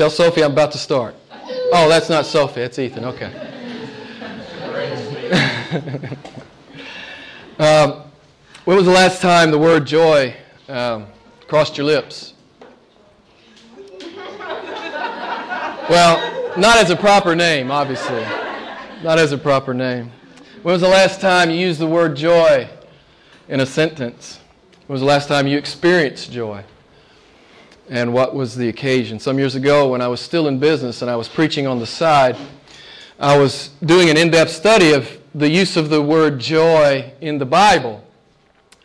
Tell Sophie I'm about to start. Oh, that's not Sophie, that's Ethan. Okay. um, when was the last time the word joy um, crossed your lips? Well, not as a proper name, obviously. Not as a proper name. When was the last time you used the word joy in a sentence? When was the last time you experienced joy? And what was the occasion? Some years ago, when I was still in business and I was preaching on the side, I was doing an in depth study of the use of the word joy in the Bible.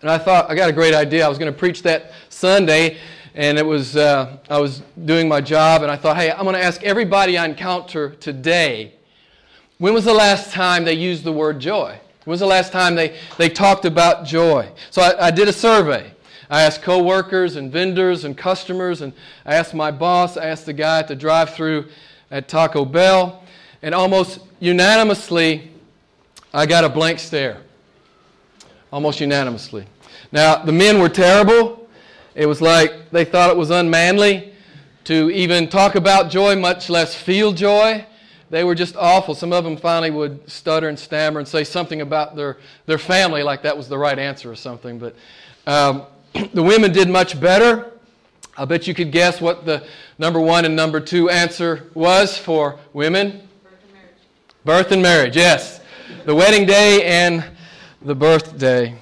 And I thought, I got a great idea. I was going to preach that Sunday, and it was, uh, I was doing my job, and I thought, hey, I'm going to ask everybody I encounter today, when was the last time they used the word joy? When was the last time they, they talked about joy? So I, I did a survey. I asked coworkers and vendors and customers, and I asked my boss, I asked the guy at the drive through at Taco Bell, and almost unanimously, I got a blank stare. Almost unanimously. Now, the men were terrible. It was like they thought it was unmanly to even talk about joy, much less feel joy. They were just awful. Some of them finally would stutter and stammer and say something about their, their family, like that was the right answer or something. But um, the women did much better. I bet you could guess what the number one and number two answer was for women. Birth and marriage. Birth and marriage, yes the wedding day and the birthday.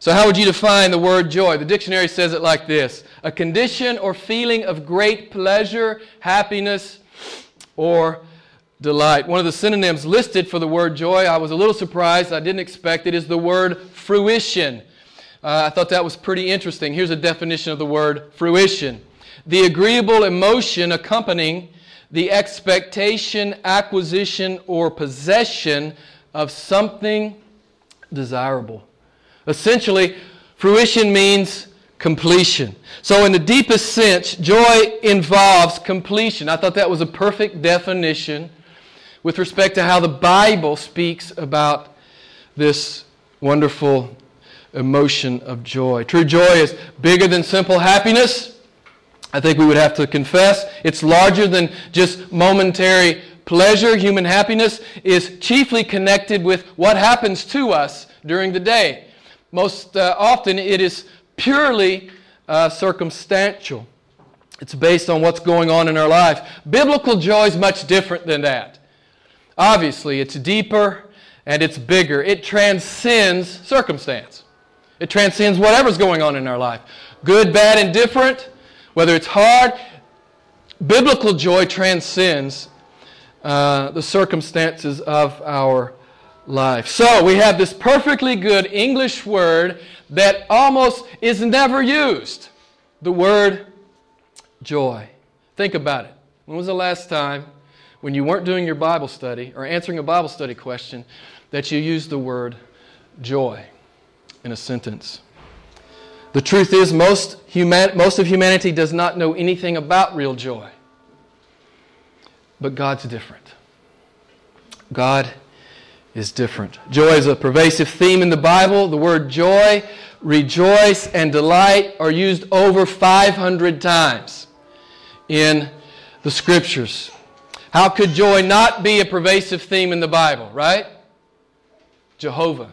So, how would you define the word joy? The dictionary says it like this a condition or feeling of great pleasure, happiness, or delight. One of the synonyms listed for the word joy, I was a little surprised, I didn't expect it, is the word fruition. Uh, I thought that was pretty interesting. Here's a definition of the word fruition the agreeable emotion accompanying the expectation, acquisition, or possession of something desirable. Essentially, fruition means completion. So, in the deepest sense, joy involves completion. I thought that was a perfect definition with respect to how the Bible speaks about this wonderful emotion of joy. True joy is bigger than simple happiness. I think we would have to confess it's larger than just momentary pleasure, human happiness, is chiefly connected with what happens to us during the day. Most uh, often, it is purely uh, circumstantial. It's based on what's going on in our life. Biblical joy is much different than that. Obviously, it's deeper and it's bigger. It transcends circumstance. It transcends whatever's going on in our life. Good, bad, indifferent, whether it's hard, biblical joy transcends uh, the circumstances of our life. So we have this perfectly good English word that almost is never used the word joy. Think about it. When was the last time, when you weren't doing your Bible study or answering a Bible study question, that you used the word joy in a sentence? The truth is, most, human, most of humanity does not know anything about real joy. But God's different. God is different. Joy is a pervasive theme in the Bible. The word joy, rejoice, and delight are used over 500 times in the scriptures. How could joy not be a pervasive theme in the Bible, right? Jehovah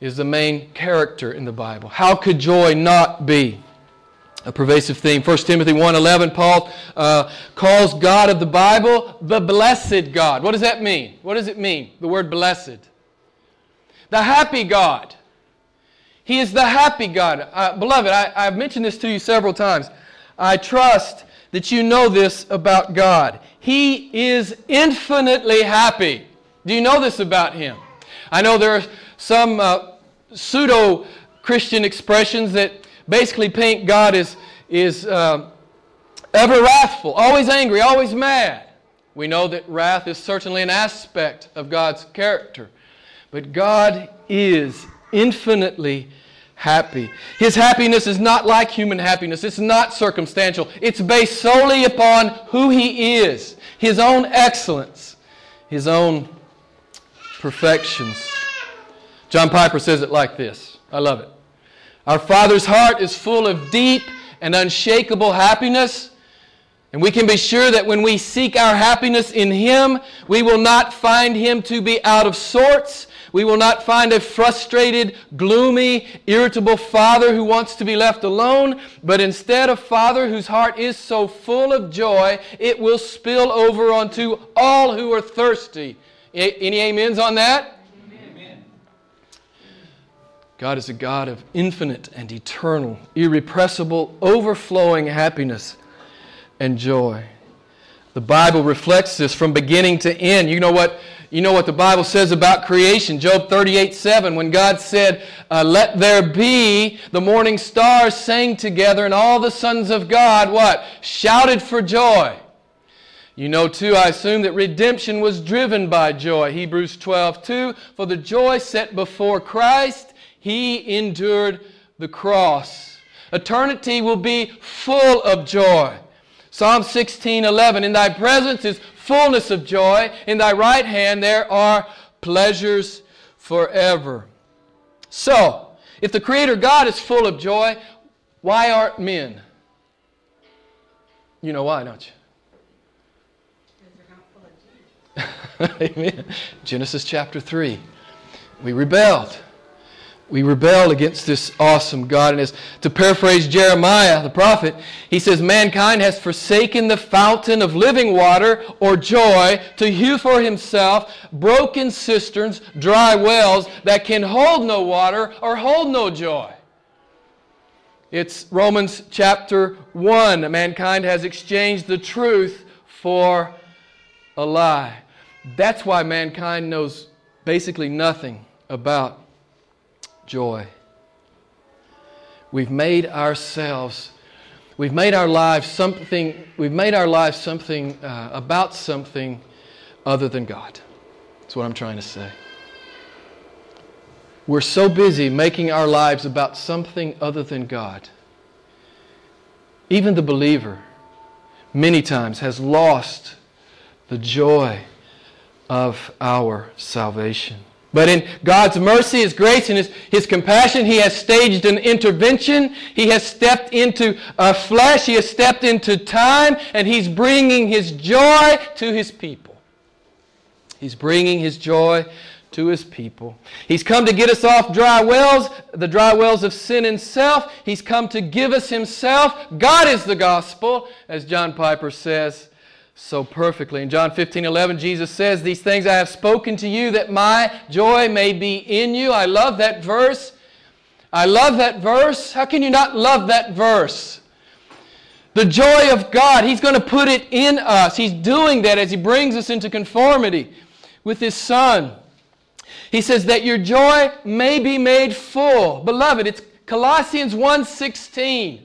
is the main character in the Bible. How could joy not be? a pervasive theme. 1 Timothy 1.11, Paul uh, calls God of the Bible the blessed God. What does that mean? What does it mean, the word blessed? The happy God. He is the happy God. Uh, beloved, I, I've mentioned this to you several times. I trust that you know this about God. He is infinitely happy. Do you know this about Him? I know there are some uh, pseudo Christian expressions that basically paint God as is uh, ever wrathful, always angry, always mad. We know that wrath is certainly an aspect of God's character. But God is infinitely happy. His happiness is not like human happiness, it's not circumstantial. It's based solely upon who He is, His own excellence, His own perfections. John Piper says it like this. I love it. Our Father's heart is full of deep and unshakable happiness. And we can be sure that when we seek our happiness in Him, we will not find Him to be out of sorts. We will not find a frustrated, gloomy, irritable father who wants to be left alone, but instead a father whose heart is so full of joy, it will spill over onto all who are thirsty. Any amens on that? God is a God of infinite and eternal, irrepressible, overflowing happiness and joy. The Bible reflects this from beginning to end. You know what, you know what the Bible says about creation. Job 38 7, when God said, uh, Let there be, the morning stars sang together, and all the sons of God, what? Shouted for joy. You know, too, I assume that redemption was driven by joy. Hebrews 12 2, for the joy set before Christ, he endured the cross. Eternity will be full of joy. Psalm 16, 11. In thy presence is fullness of joy. In thy right hand there are pleasures forever. So, if the Creator God is full of joy, why aren't men? You know why, don't you? Amen. Genesis chapter 3. We rebelled we rebel against this awesome God. And as to paraphrase Jeremiah, the prophet, he says, Mankind has forsaken the fountain of living water or joy to hew for himself broken cisterns, dry wells that can hold no water or hold no joy. It's Romans chapter 1. Mankind has exchanged the truth for a lie. That's why mankind knows basically nothing about joy. We've made ourselves, we've made our lives something, we've made our lives something uh, about something other than God. That's what I'm trying to say. We're so busy making our lives about something other than God. Even the believer, many times, has lost the joy of our salvation. But in God's mercy, His grace, and His, His compassion, He has staged an intervention. He has stepped into uh, flesh. He has stepped into time, and He's bringing His joy to His people. He's bringing His joy to His people. He's come to get us off dry wells, the dry wells of sin and self. He's come to give us Himself. God is the gospel, as John Piper says so perfectly. In John 15 11, Jesus says, These things I have spoken to you that my joy may be in you. I love that verse. I love that verse. How can you not love that verse? The joy of God, He's going to put it in us. He's doing that as He brings us into conformity with His Son. He says that your joy may be made full. Beloved, it's Colossians 1:16.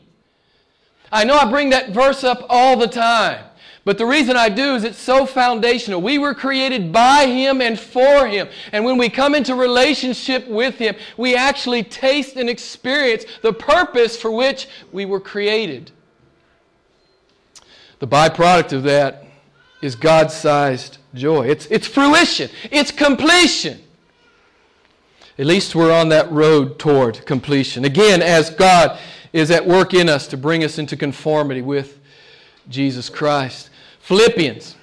I know I bring that verse up all the time. But the reason I do is it's so foundational. We were created by Him and for Him. And when we come into relationship with Him, we actually taste and experience the purpose for which we were created. The byproduct of that is God sized joy. It's, it's fruition, it's completion. At least we're on that road toward completion. Again, as God is at work in us to bring us into conformity with Jesus Christ. Philippians.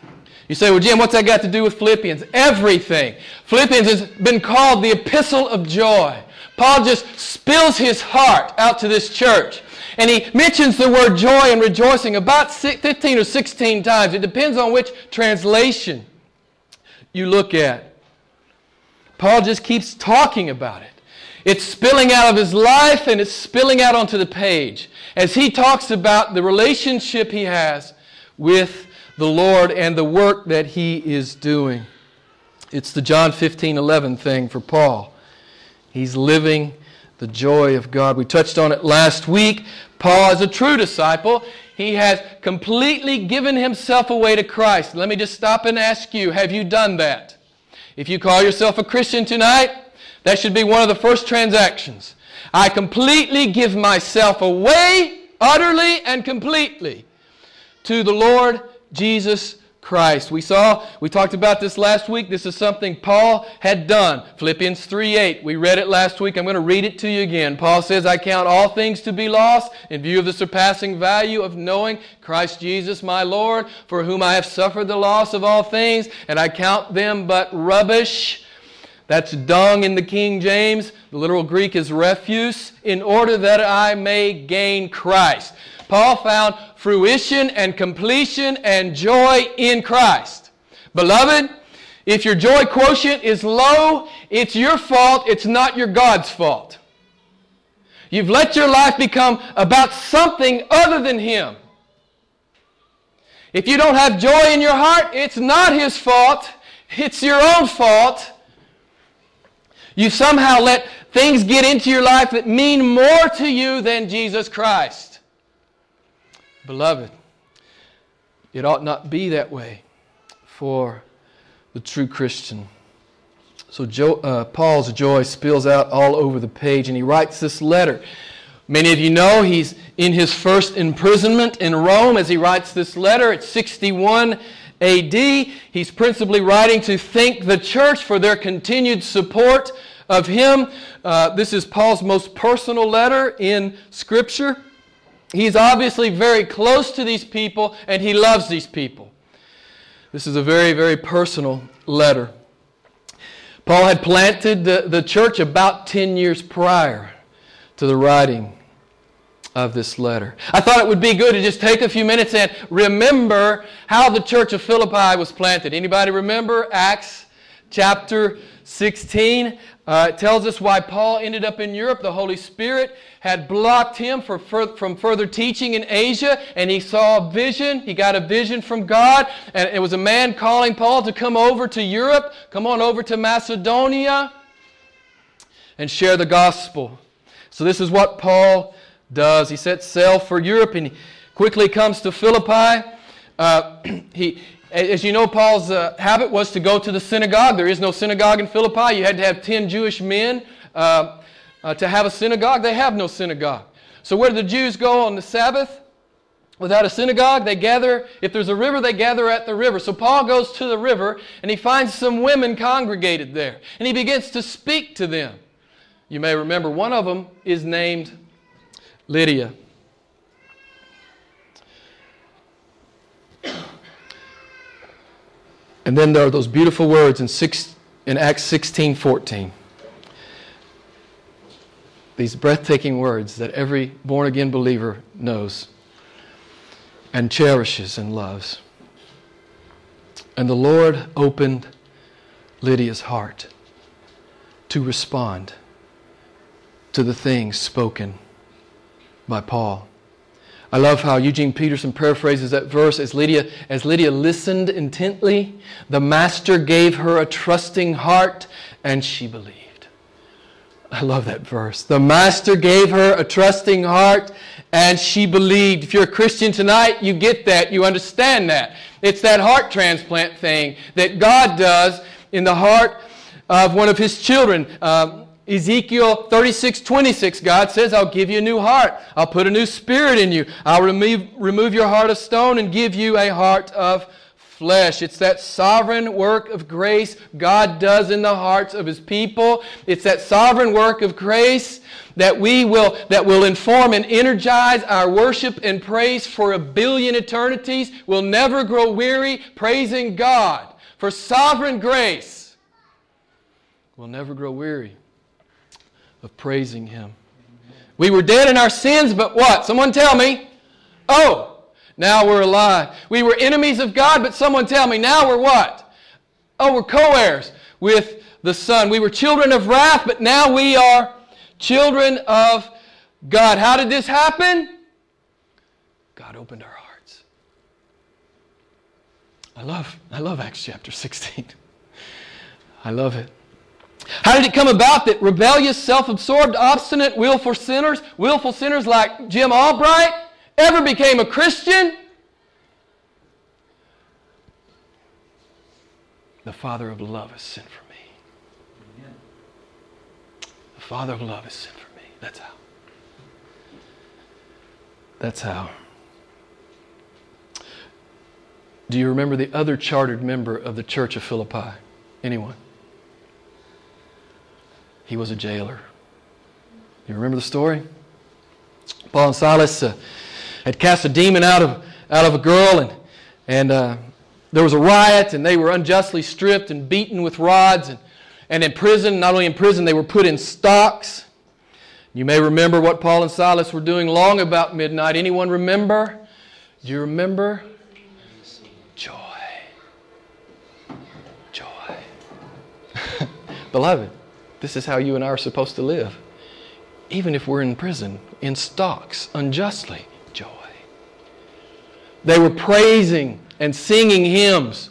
You say, well, Jim, what's that got to do with Philippians? Everything. Philippians has been called the epistle of joy. Paul just spills his heart out to this church. And he mentions the word joy and rejoicing about 15 or 16 times. It depends on which translation you look at. Paul just keeps talking about it. It's spilling out of his life and it's spilling out onto the page as he talks about the relationship he has with the Lord and the work that he is doing. It's the John 15 11 thing for Paul. He's living the joy of God. We touched on it last week. Paul is a true disciple. He has completely given himself away to Christ. Let me just stop and ask you have you done that? If you call yourself a Christian tonight, that should be one of the first transactions. I completely give myself away, utterly and completely, to the Lord Jesus Christ. We saw, we talked about this last week. This is something Paul had done. Philippians 3 8. We read it last week. I'm going to read it to you again. Paul says, I count all things to be lost in view of the surpassing value of knowing Christ Jesus my Lord, for whom I have suffered the loss of all things, and I count them but rubbish. That's dung in the King James. The literal Greek is refuse, in order that I may gain Christ. Paul found fruition and completion and joy in Christ. Beloved, if your joy quotient is low, it's your fault, it's not your God's fault. You've let your life become about something other than Him. If you don't have joy in your heart, it's not His fault, it's your own fault. You somehow let things get into your life that mean more to you than Jesus Christ. Beloved, it ought not be that way for the true Christian. So jo- uh, Paul's joy spills out all over the page, and he writes this letter. Many of you know he's in his first imprisonment in Rome as he writes this letter. It's 61 AD. He's principally writing to thank the church for their continued support of him. Uh, this is Paul's most personal letter in Scripture. He's obviously very close to these people and he loves these people. This is a very, very personal letter. Paul had planted the, the church about 10 years prior to the writing of this letter. I thought it would be good to just take a few minutes and remember how the church of Philippi was planted. Anybody remember Acts chapter 16? Uh, it tells us why Paul ended up in Europe. The Holy Spirit had blocked him for, from further teaching in Asia, and he saw a vision. He got a vision from God, and it was a man calling Paul to come over to Europe, come on over to Macedonia, and share the gospel. So, this is what Paul does. He sets sail for Europe, and he quickly comes to Philippi. Uh, he, as you know, Paul's uh, habit was to go to the synagogue. There is no synagogue in Philippi. You had to have 10 Jewish men uh, uh, to have a synagogue. They have no synagogue. So, where do the Jews go on the Sabbath? Without a synagogue, they gather, if there's a river, they gather at the river. So Paul goes to the river and he finds some women congregated there. And he begins to speak to them. You may remember one of them is named Lydia. And then there are those beautiful words in, six, in Acts 16 14. These breathtaking words that every born again believer knows and cherishes and loves. And the Lord opened Lydia's heart to respond to the things spoken by Paul. I love how Eugene Peterson paraphrases that verse as Lydia, as Lydia listened intently, the master gave her a trusting heart and she believed. I love that verse. The master gave her a trusting heart and she believed. If you're a Christian tonight, you get that. You understand that. It's that heart transplant thing that God does in the heart of one of his children. Um, Ezekiel 36, 26, God says, I'll give you a new heart. I'll put a new spirit in you. I'll remove, remove your heart of stone and give you a heart of flesh. It's that sovereign work of grace God does in the hearts of His people. It's that sovereign work of grace that we will, that will inform and energize our worship and praise for a billion eternities. We'll never grow weary praising God for sovereign grace. We'll never grow weary of praising Him. We were dead in our sins, but what? Someone tell me. Oh, now we're alive. We were enemies of God, but someone tell me, now we're what? Oh, we're co heirs with the Son. We were children of wrath, but now we are children of God. How did this happen? God opened our hearts. I love, I love Acts chapter 16. I love it. How did it come about that rebellious, self absorbed, obstinate, willful sinners, willful sinners like Jim Albright, ever became a Christian? The Father of love is sent for me. The Father of love is sent for me. That's how. That's how. Do you remember the other chartered member of the church of Philippi? Anyone? He was a jailer. You remember the story? Paul and Silas uh, had cast a demon out of, out of a girl, and, and uh, there was a riot, and they were unjustly stripped and beaten with rods. And, and in prison, not only in prison, they were put in stocks. You may remember what Paul and Silas were doing long about midnight. Anyone remember? Do you remember? Joy. Joy. Beloved, this is how you and I are supposed to live. Even if we're in prison, in stocks, unjustly, joy. They were praising and singing hymns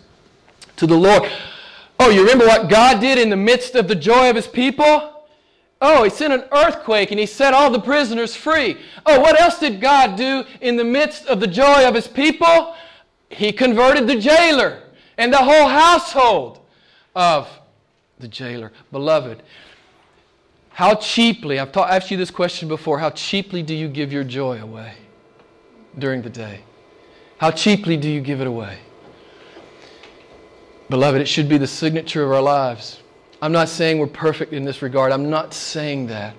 to the Lord. Oh, you remember what God did in the midst of the joy of his people? Oh, he sent an earthquake and he set all the prisoners free. Oh, what else did God do in the midst of the joy of his people? He converted the jailer and the whole household of the jailer. Beloved, how cheaply, I've asked you this question before, how cheaply do you give your joy away during the day? How cheaply do you give it away? Beloved, it should be the signature of our lives. I'm not saying we're perfect in this regard. I'm not saying that.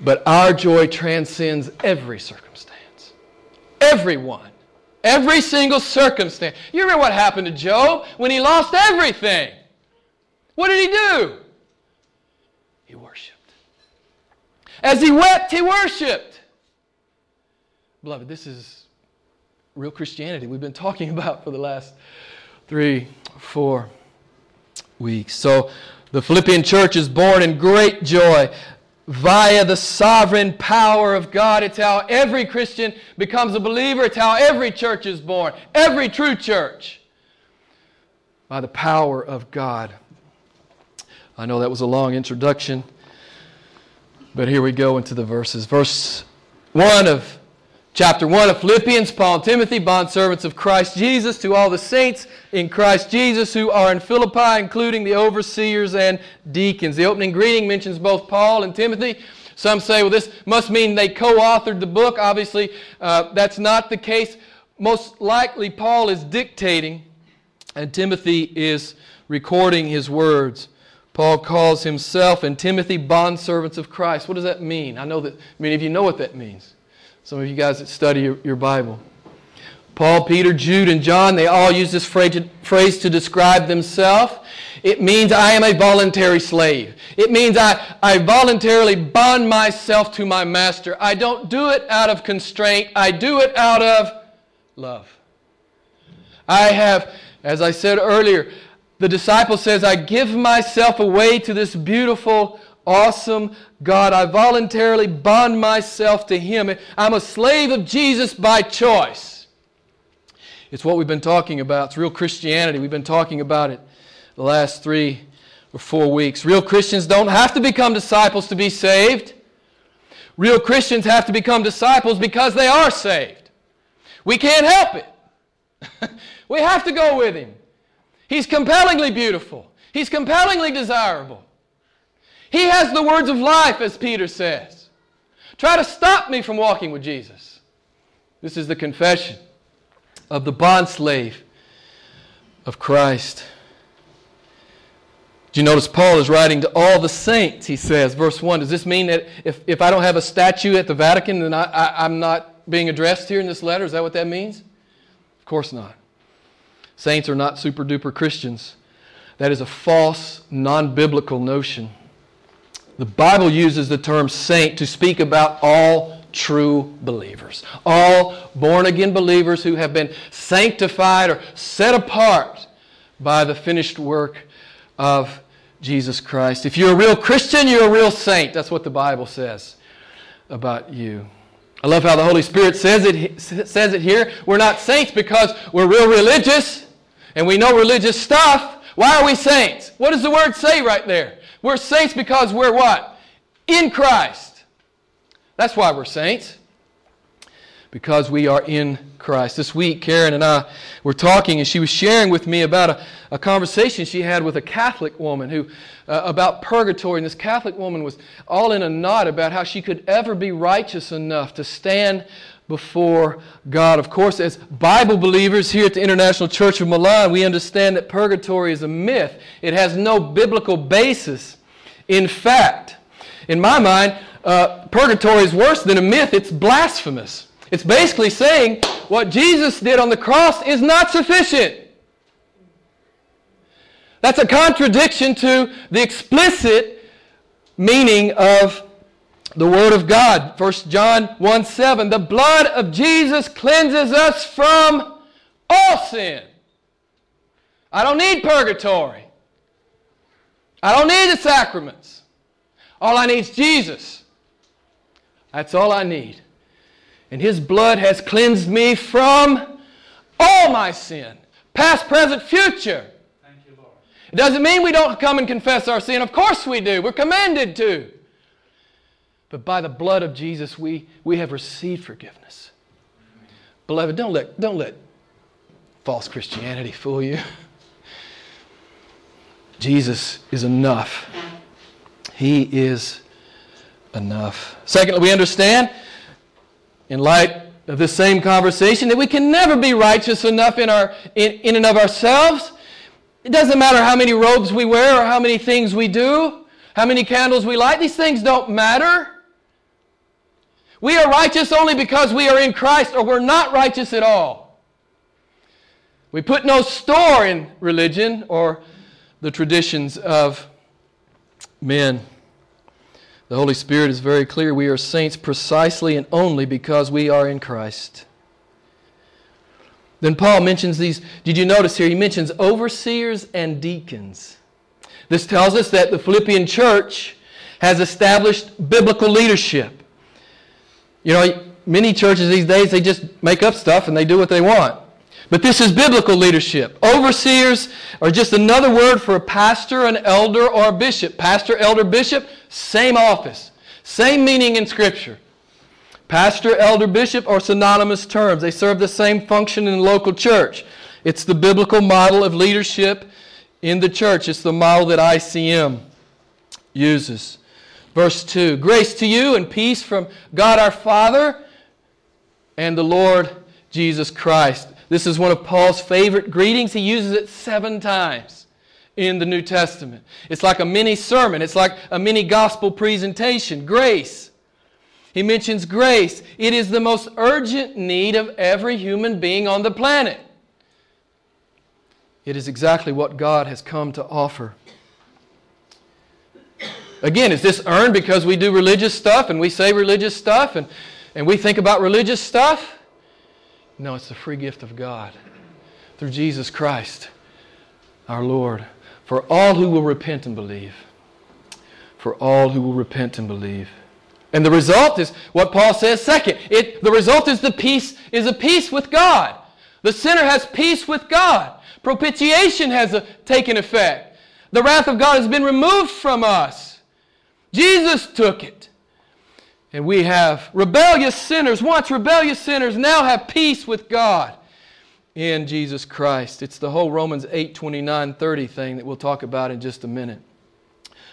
But our joy transcends every circumstance. Everyone. Every single circumstance. You remember what happened to Job when he lost everything? What did he do? He worshiped. As he wept, he worshiped. Beloved, this is real Christianity we've been talking about for the last three, four weeks. So the Philippian church is born in great joy via the sovereign power of God. It's how every Christian becomes a believer. It's how every church is born. Every true church. By the power of God. I know that was a long introduction, but here we go into the verses. Verse 1 of Chapter 1 of Philippians, Paul and Timothy, bondservants of Christ Jesus, to all the saints in Christ Jesus who are in Philippi, including the overseers and deacons. The opening greeting mentions both Paul and Timothy. Some say, well, this must mean they co authored the book. Obviously, uh, that's not the case. Most likely, Paul is dictating, and Timothy is recording his words. Paul calls himself and Timothy bondservants of Christ. What does that mean? I know that many of you know what that means. Some of you guys that study your, your Bible. Paul, Peter, Jude, and John, they all use this phrase, to describe themselves. It means I am a voluntary slave. It means I, I voluntarily bond myself to my master. I don't do it out of constraint, I do it out of love. I have, as I said earlier, the disciple says, I give myself away to this beautiful awesome God. I voluntarily bond myself to Him. I'm a slave of Jesus by choice. It's what we've been talking about. It's real Christianity. We've been talking about it the last three or four weeks. Real Christians don't have to become disciples to be saved. Real Christians have to become disciples because they are saved. We can't help it. we have to go with Him. He's compellingly beautiful, He's compellingly desirable. He has the words of life, as Peter says. Try to stop me from walking with Jesus. This is the confession of the bondslave of Christ. Do you notice Paul is writing to all the saints, he says, verse 1. Does this mean that if, if I don't have a statue at the Vatican, then I, I, I'm not being addressed here in this letter? Is that what that means? Of course not. Saints are not super duper Christians. That is a false, non biblical notion. The Bible uses the term saint to speak about all true believers, all born again believers who have been sanctified or set apart by the finished work of Jesus Christ. If you're a real Christian, you're a real saint. That's what the Bible says about you. I love how the Holy Spirit says it, says it here. We're not saints because we're real religious and we know religious stuff. Why are we saints? What does the word say right there? We're saints because we're what? In Christ. That's why we're saints. because we are in Christ. This week, Karen and I were talking, and she was sharing with me about a, a conversation she had with a Catholic woman who, uh, about purgatory. And this Catholic woman was all in a knot about how she could ever be righteous enough to stand before God. Of course, as Bible believers here at the International Church of Milan, we understand that purgatory is a myth, it has no biblical basis. In fact, in my mind, uh, purgatory is worse than a myth, it's blasphemous. It's basically saying what Jesus did on the cross is not sufficient. That's a contradiction to the explicit meaning of the Word of God. 1 John 1 7. The blood of Jesus cleanses us from all sin. I don't need purgatory. I don't need the sacraments. All I need is Jesus. That's all I need and his blood has cleansed me from all my sin, past, present, future. Thank you, Lord. it doesn't mean we don't come and confess our sin. Of course we do. We're commanded to. But by the blood of Jesus, we, we have received forgiveness. Beloved, don't let, don't let false Christianity fool you. Jesus is enough. He is enough. Secondly, we understand in light of this same conversation that we can never be righteous enough in, our, in, in and of ourselves. It doesn't matter how many robes we wear or how many things we do, how many candles we light. These things don't matter. We are righteous only because we are in Christ, or we're not righteous at all. We put no store in religion or the traditions of men. The Holy Spirit is very clear. We are saints precisely and only because we are in Christ. Then Paul mentions these. Did you notice here? He mentions overseers and deacons. This tells us that the Philippian church has established biblical leadership. You know, many churches these days, they just make up stuff and they do what they want. But this is biblical leadership. Overseers are just another word for a pastor, an elder, or a bishop. Pastor, elder, bishop, same office, same meaning in Scripture. Pastor, elder, bishop are synonymous terms. They serve the same function in the local church. It's the biblical model of leadership in the church. It's the model that ICM uses. Verse 2 Grace to you and peace from God our Father and the Lord Jesus Christ. This is one of Paul's favorite greetings. He uses it seven times in the New Testament. It's like a mini sermon, it's like a mini gospel presentation. Grace. He mentions grace. It is the most urgent need of every human being on the planet. It is exactly what God has come to offer. Again, is this earned because we do religious stuff and we say religious stuff and, and we think about religious stuff? No, it's the free gift of God through Jesus Christ, our Lord, for all who will repent and believe. For all who will repent and believe. And the result is what Paul says second. It, the result is the peace is a peace with God. The sinner has peace with God. Propitiation has a, taken effect. The wrath of God has been removed from us. Jesus took it. And we have rebellious sinners, once rebellious sinners, now have peace with God in Jesus Christ. It's the whole Romans 8 29 30 thing that we'll talk about in just a minute.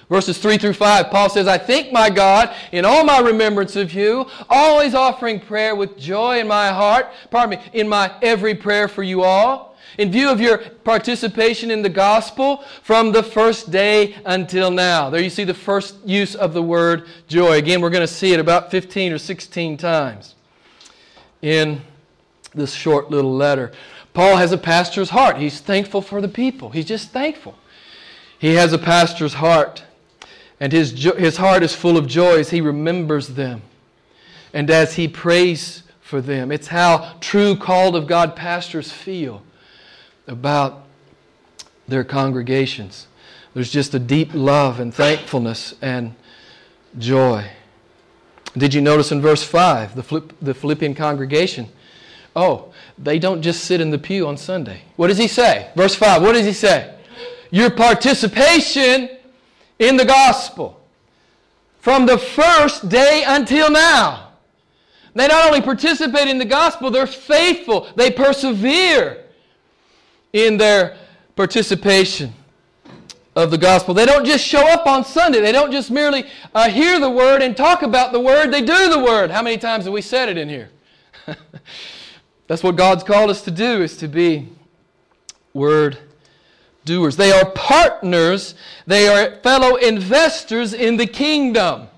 Verses 3 through 5, Paul says, I thank my God in all my remembrance of you, always offering prayer with joy in my heart, pardon me, in my every prayer for you all in view of your participation in the gospel from the first day until now. There you see the first use of the word joy. Again, we're going to see it about 15 or 16 times in this short little letter. Paul has a pastor's heart. He's thankful for the people, he's just thankful. He has a pastor's heart, and his, jo- his heart is full of joy as he remembers them and as he prays for them. It's how true called of God pastors feel about their congregations. There's just a deep love and thankfulness and joy. Did you notice in verse 5, the, the Philippian congregation? Oh, they don't just sit in the pew on Sunday. What does he say? Verse 5, what does he say? Your participation in the gospel from the first day until now. They not only participate in the gospel, they're faithful. They persevere in their participation of the gospel. They don't just show up on Sunday. They don't just merely uh, hear the word and talk about the word. They do the word. How many times have we said it in here? That's what God's called us to do, is to be word doers. They are partners. They are fellow investors in the kingdom.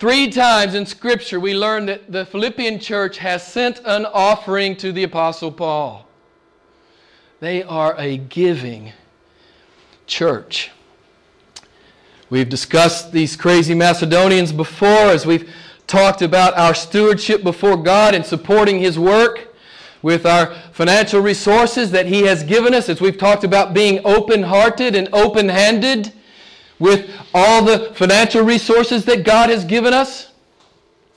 Three times in Scripture, we learn that the Philippian church has sent an offering to the Apostle Paul. They are a giving church. We've discussed these crazy Macedonians before as we've talked about our stewardship before God and supporting His work with our financial resources that He has given us, as we've talked about being open hearted and open handed with all the financial resources that God has given us.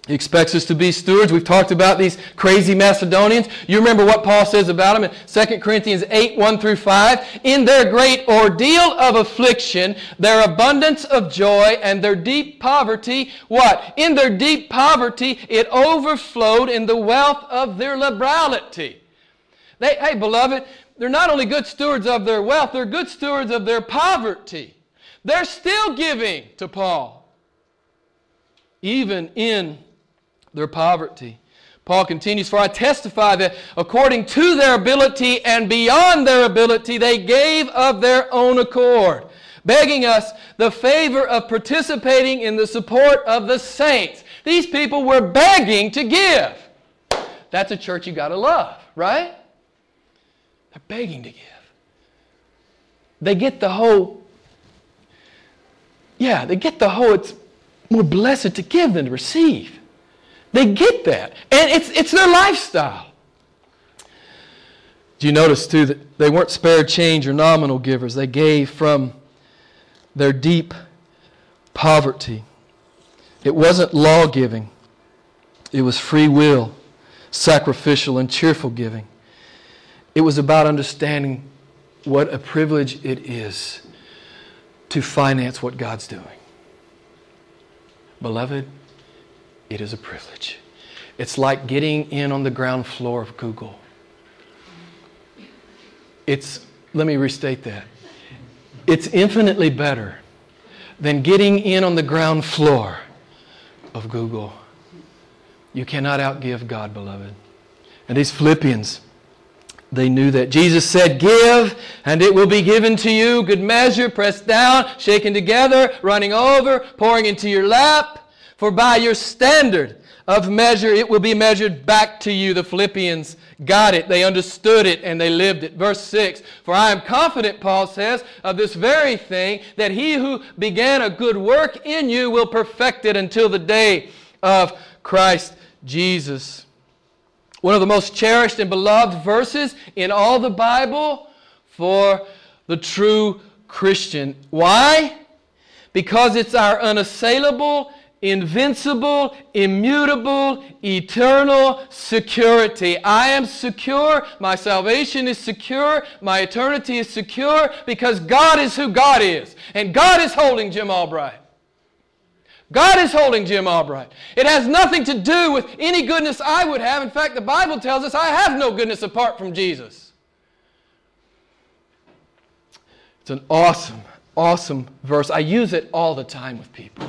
He expects us to be stewards. We've talked about these crazy Macedonians. You remember what Paul says about them in 2 Corinthians 8 1 through 5. In their great ordeal of affliction, their abundance of joy, and their deep poverty, what? In their deep poverty, it overflowed in the wealth of their liberality. They, hey, beloved, they're not only good stewards of their wealth, they're good stewards of their poverty. They're still giving to Paul, even in their poverty. Paul continues, For I testify that according to their ability and beyond their ability, they gave of their own accord, begging us the favor of participating in the support of the saints. These people were begging to give. That's a church you got to love, right? They're begging to give. They get the whole, yeah, they get the whole, it's more blessed to give than to receive. They get that. And it's, it's their lifestyle. Do you notice, too, that they weren't spared change or nominal givers? They gave from their deep poverty. It wasn't law giving, it was free will, sacrificial, and cheerful giving. It was about understanding what a privilege it is to finance what God's doing. Beloved, it is a privilege. It's like getting in on the ground floor of Google. It's, let me restate that. It's infinitely better than getting in on the ground floor of Google. You cannot outgive God, beloved. And these Philippians, they knew that. Jesus said, Give, and it will be given to you. Good measure, pressed down, shaken together, running over, pouring into your lap. For by your standard of measure, it will be measured back to you. The Philippians got it. They understood it and they lived it. Verse 6 For I am confident, Paul says, of this very thing, that he who began a good work in you will perfect it until the day of Christ Jesus. One of the most cherished and beloved verses in all the Bible for the true Christian. Why? Because it's our unassailable invincible, immutable, eternal security. I am secure. My salvation is secure. My eternity is secure because God is who God is. And God is holding Jim Albright. God is holding Jim Albright. It has nothing to do with any goodness I would have. In fact, the Bible tells us I have no goodness apart from Jesus. It's an awesome, awesome verse. I use it all the time with people.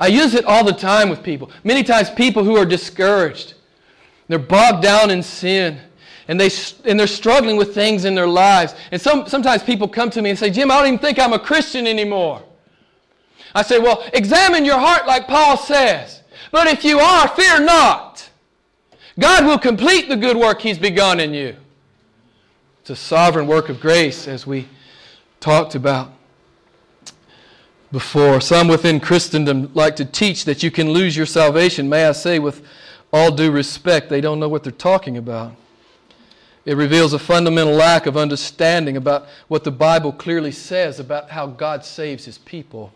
I use it all the time with people. Many times, people who are discouraged, they're bogged down in sin, and, they, and they're struggling with things in their lives. And some, sometimes people come to me and say, Jim, I don't even think I'm a Christian anymore. I say, Well, examine your heart like Paul says. But if you are, fear not. God will complete the good work He's begun in you. It's a sovereign work of grace, as we talked about before. Some within Christendom like to teach that you can lose your salvation. May I say, with all due respect, they don't know what they're talking about. It reveals a fundamental lack of understanding about what the Bible clearly says about how God saves his people.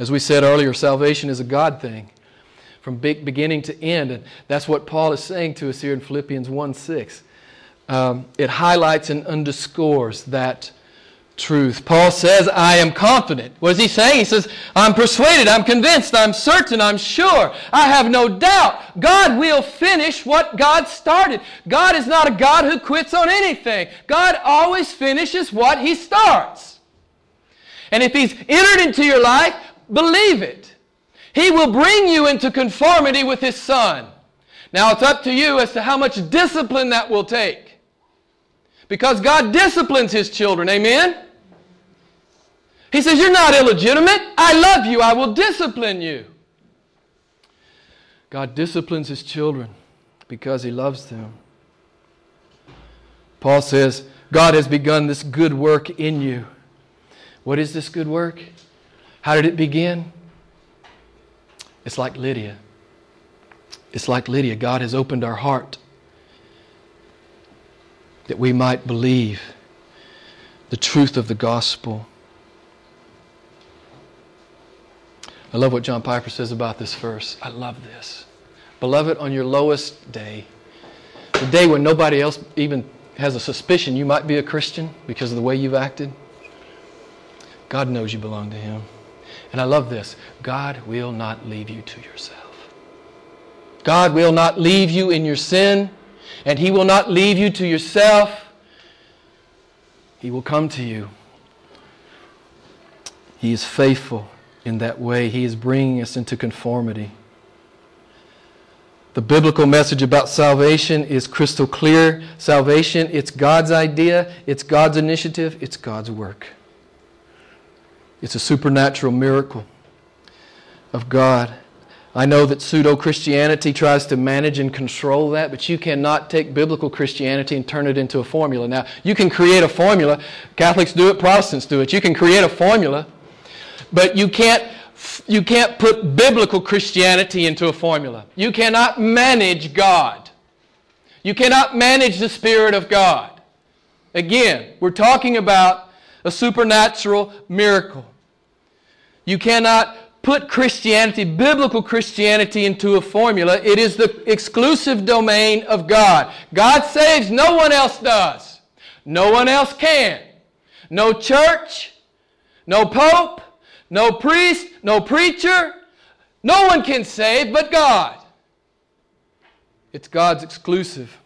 As we said earlier, salvation is a God thing from beginning to end. And that's what Paul is saying to us here in Philippians 1 6. Um, it highlights and underscores that truth. Paul says, I am confident. What is he saying? He says, I'm persuaded, I'm convinced, I'm certain, I'm sure. I have no doubt. God will finish what God started. God is not a God who quits on anything. God always finishes what he starts. And if he's entered into your life, believe it. He will bring you into conformity with his son. Now it's up to you as to how much discipline that will take. Because God disciplines his children. Amen? He says, You're not illegitimate. I love you. I will discipline you. God disciplines his children because he loves them. Paul says, God has begun this good work in you. What is this good work? How did it begin? It's like Lydia. It's like Lydia. God has opened our heart that we might believe the truth of the gospel. I love what John Piper says about this verse. I love this. Beloved, on your lowest day, the day when nobody else even has a suspicion you might be a Christian because of the way you've acted, God knows you belong to Him. And I love this God will not leave you to yourself. God will not leave you in your sin, and He will not leave you to yourself. He will come to you. He is faithful in that way. He is bringing us into conformity. The biblical message about salvation is crystal clear. Salvation, it's God's idea, it's God's initiative, it's God's work. It's a supernatural miracle of God. I know that pseudo Christianity tries to manage and control that, but you cannot take biblical Christianity and turn it into a formula. Now, you can create a formula. Catholics do it, Protestants do it. You can create a formula but you can't, you can't put biblical Christianity into a formula. You cannot manage God. You cannot manage the Spirit of God. Again, we're talking about a supernatural miracle. You cannot put Christianity, biblical Christianity, into a formula. It is the exclusive domain of God. God saves, no one else does. No one else can. No church, no pope, no priest, no preacher. No one can save but God. It's God's exclusive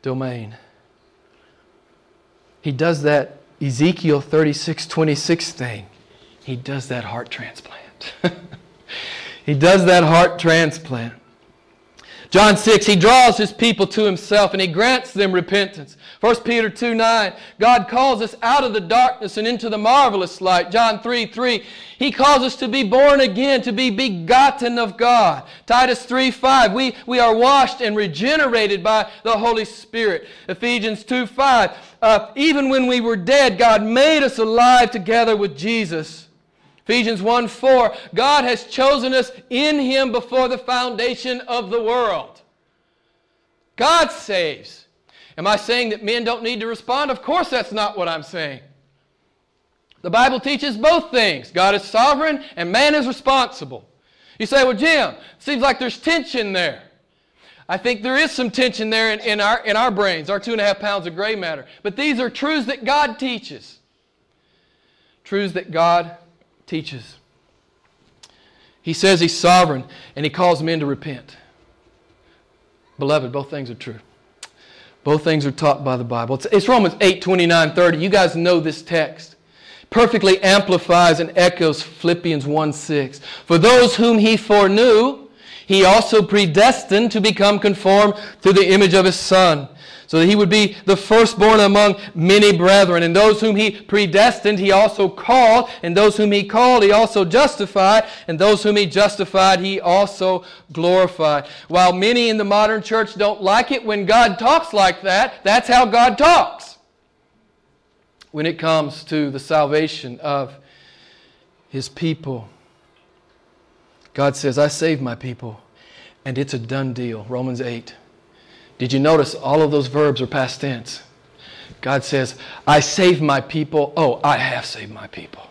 domain. He does that Ezekiel 36 26 thing. He does that heart transplant. he does that heart transplant. John 6, he draws his people to himself and he grants them repentance. 1 Peter 2 9, God calls us out of the darkness and into the marvelous light. John 3 3, he calls us to be born again, to be begotten of God. Titus 3 5, we, we are washed and regenerated by the Holy Spirit. Ephesians 2 5, uh, even when we were dead, God made us alive together with Jesus. Ephesians 1 4, God has chosen us in Him before the foundation of the world. God saves. Am I saying that men don't need to respond? Of course, that's not what I'm saying. The Bible teaches both things God is sovereign and man is responsible. You say, well, Jim, seems like there's tension there. I think there is some tension there in, in, our, in our brains, our two and a half pounds of gray matter. But these are truths that God teaches. Truths that God teaches. He says he's sovereign and he calls men to repent. Beloved, both things are true. Both things are taught by the Bible. It's, it's Romans 8 29 30. You guys know this text. Perfectly amplifies and echoes Philippians 1 6. For those whom he foreknew, he also predestined to become conformed to the image of his Son so that he would be the firstborn among many brethren. And those whom he predestined, he also called. And those whom he called, he also justified. And those whom he justified, he also glorified. While many in the modern church don't like it when God talks like that, that's how God talks when it comes to the salvation of his people. God says, I saved my people, and it's a done deal. Romans 8. Did you notice all of those verbs are past tense? God says, I saved my people. Oh, I have saved my people.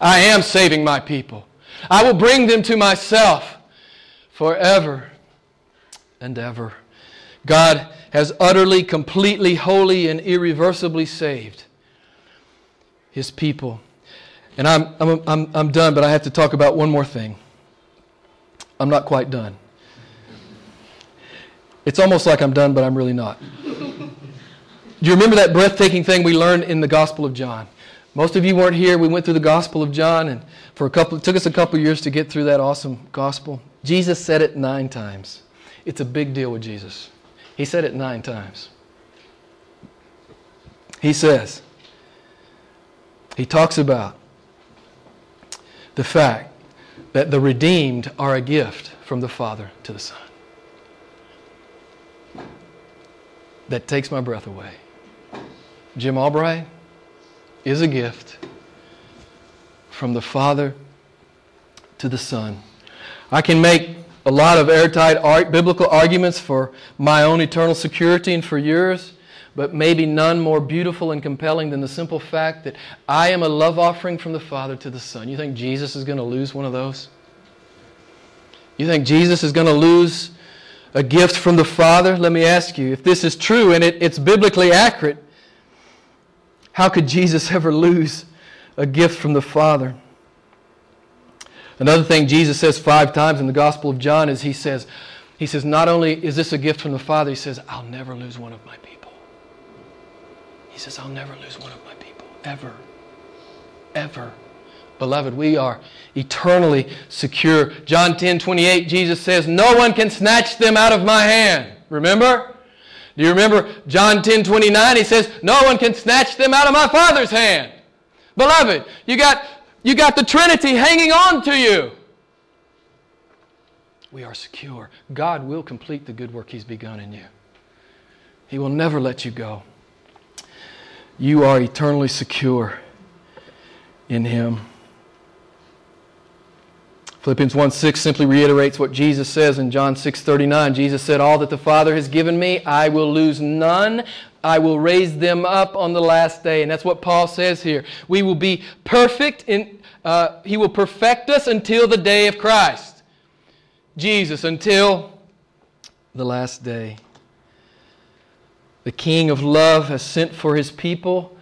I am saving my people. I will bring them to myself forever and ever. God has utterly, completely, wholly, and irreversibly saved his people. And I'm, I'm, I'm, I'm done, but I have to talk about one more thing. I'm not quite done. It's almost like I'm done, but I'm really not. Do you remember that breathtaking thing we learned in the Gospel of John? Most of you weren't here. We went through the Gospel of John, and for a couple, it took us a couple years to get through that awesome gospel. Jesus said it nine times. It's a big deal with Jesus. He said it nine times. He says, he talks about the fact that the redeemed are a gift from the Father to the Son. That takes my breath away. Jim Albright is a gift from the Father to the Son. I can make a lot of airtight art, biblical arguments for my own eternal security and for yours, but maybe none more beautiful and compelling than the simple fact that I am a love offering from the Father to the Son. You think Jesus is going to lose one of those? You think Jesus is going to lose a gift from the Father? Let me ask you if this is true and it, it's biblically accurate, how could Jesus ever lose a gift from the Father? Another thing Jesus says five times in the Gospel of John is he says, he says, not only is this a gift from the Father, he says, I'll never lose one of my people. He says, I'll never lose one of my people. Ever. Ever. Beloved, we are eternally secure. John 10 28, Jesus says, No one can snatch them out of my hand. Remember? Do you remember John 10 29? He says, No one can snatch them out of my Father's hand. Beloved, you got, you got the Trinity hanging on to you. We are secure. God will complete the good work He's begun in you, He will never let you go. You are eternally secure in Him. Philippians 1 6 simply reiterates what Jesus says in John 6 39. Jesus said, All that the Father has given me, I will lose none. I will raise them up on the last day. And that's what Paul says here. We will be perfect, in, uh, He will perfect us until the day of Christ. Jesus, until the last day. The King of love has sent for His people.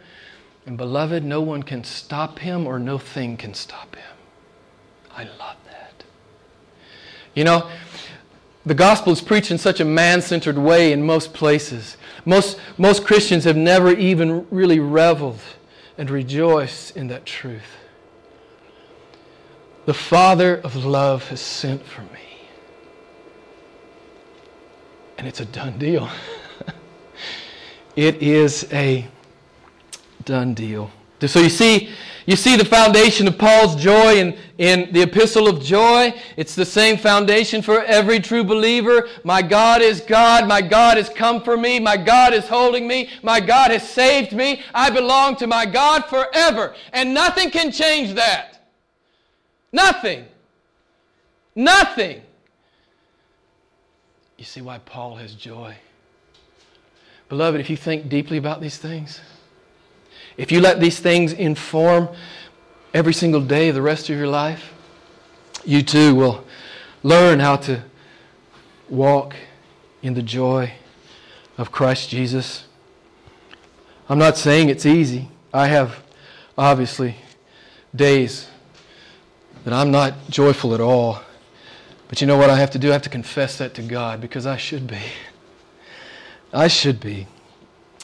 And beloved, no one can stop Him or no thing can stop Him. I love you know, the gospel is preached in such a man centered way in most places. Most, most Christians have never even really reveled and rejoiced in that truth. The Father of love has sent for me. And it's a done deal. it is a done deal. So you see, you see the foundation of Paul's joy in, in the epistle of joy. It's the same foundation for every true believer. My God is God. My God has come for me. My God is holding me. My God has saved me. I belong to my God forever. And nothing can change that. Nothing. Nothing. You see why Paul has joy. Beloved, if you think deeply about these things, if you let these things inform every single day of the rest of your life, you too will learn how to walk in the joy of Christ Jesus. I'm not saying it's easy. I have, obviously, days that I'm not joyful at all. But you know what I have to do? I have to confess that to God because I should be. I should be.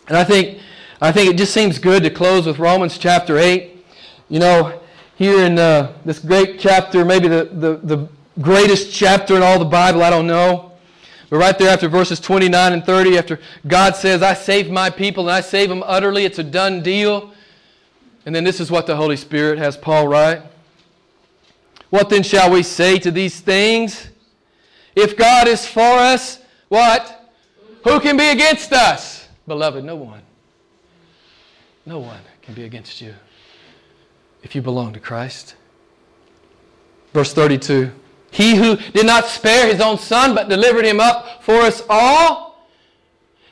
And I think I think it just seems good to close with Romans chapter 8. You know, here in uh, this great chapter, maybe the, the, the greatest chapter in all the Bible, I don't know. But right there after verses 29 and 30, after God says, I save my people and I save them utterly, it's a done deal. And then this is what the Holy Spirit has Paul write. What then shall we say to these things? If God is for us, what? Who can be against us? Beloved, no one. No one can be against you if you belong to Christ. Verse 32 He who did not spare his own son, but delivered him up for us all,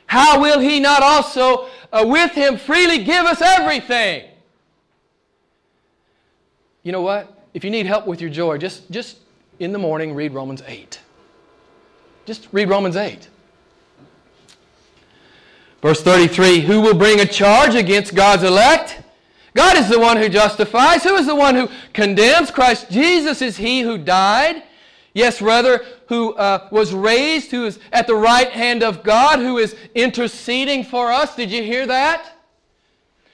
how will he not also uh, with him freely give us everything? You know what? If you need help with your joy, just, just in the morning read Romans 8. Just read Romans 8. Verse 33 Who will bring a charge against God's elect? God is the one who justifies. Who is the one who condemns? Christ Jesus is he who died. Yes, rather, who uh, was raised, who is at the right hand of God, who is interceding for us. Did you hear that?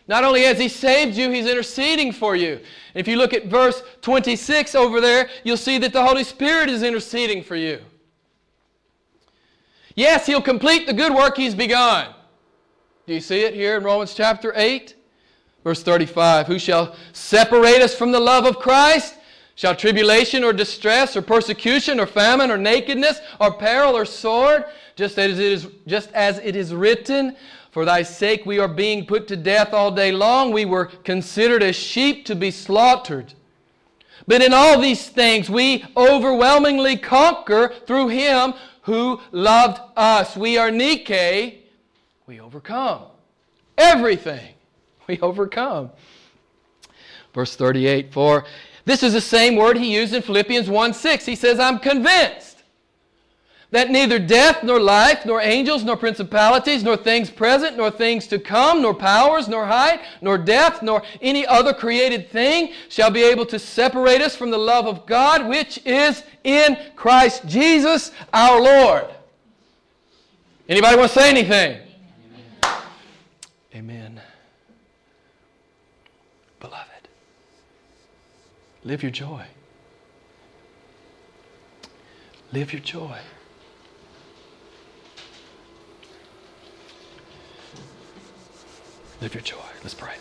Not only has He saved you, He's interceding for you. If you look at verse 26 over there, you'll see that the Holy Spirit is interceding for you. Yes, He'll complete the good work He's begun. Do you see it here in Romans chapter 8? Verse 35 Who shall separate us from the love of Christ? Shall tribulation or distress or persecution or famine or nakedness or peril or sword, just as it is, just as it is written, for thy sake we are being put to death all day long. We were considered as sheep to be slaughtered. But in all these things we overwhelmingly conquer through him who loved us. We are Nike. We overcome. Everything we overcome. Verse 38 For this is the same word he used in Philippians 1 6. He says, I'm convinced that neither death, nor life, nor angels, nor principalities, nor things present, nor things to come, nor powers, nor height, nor depth, nor any other created thing shall be able to separate us from the love of God which is in Christ Jesus our Lord. Anybody want to say anything? Amen. Amen. Beloved, live your joy. Live your joy. Live your joy. Let's pray.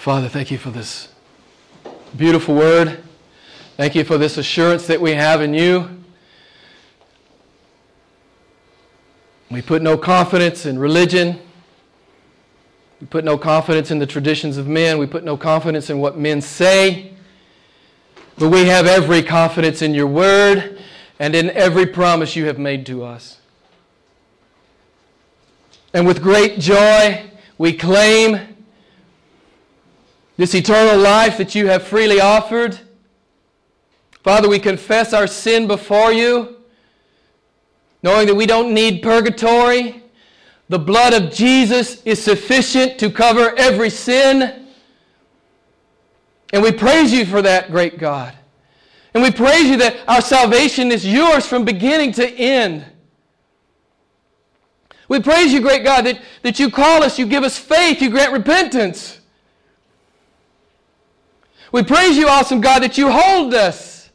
Father, thank you for this beautiful word. Thank you for this assurance that we have in you. We put no confidence in religion. We put no confidence in the traditions of men. We put no confidence in what men say. But we have every confidence in your word and in every promise you have made to us. And with great joy, we claim this eternal life that you have freely offered. Father, we confess our sin before you knowing that we don't need purgatory. The blood of Jesus is sufficient to cover every sin. And we praise you for that, great God. And we praise you that our salvation is yours from beginning to end. We praise you, great God, that, that you call us, you give us faith, you grant repentance. We praise you, awesome God, that you hold us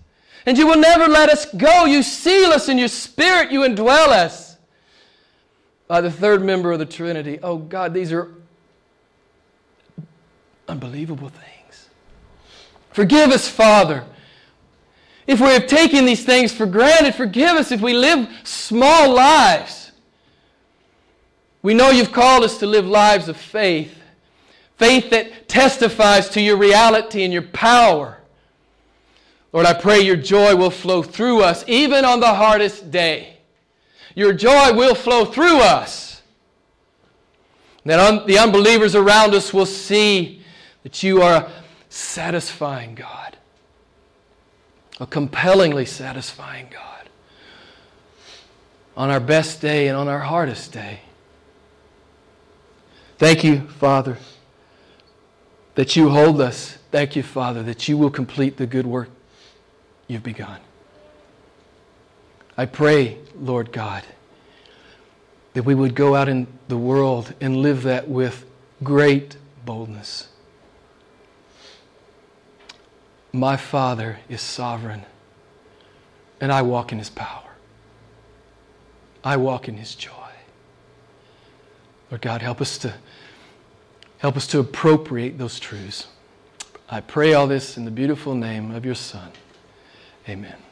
and you will never let us go. You seal us in your spirit, you indwell us. By the third member of the Trinity. Oh God, these are unbelievable things. Forgive us, Father. If we have taken these things for granted, forgive us if we live small lives. We know you've called us to live lives of faith, faith that testifies to your reality and your power. Lord, I pray your joy will flow through us even on the hardest day. Your joy will flow through us. That un- the unbelievers around us will see that you are a satisfying God, a compellingly satisfying God. On our best day and on our hardest day. Thank you, Father, that you hold us. Thank you, Father, that you will complete the good work you've begun. I pray, Lord God, that we would go out in the world and live that with great boldness. My Father is sovereign, and I walk in His power. I walk in His joy. Lord God, help us to help us to appropriate those truths. I pray all this in the beautiful name of your Son. Amen.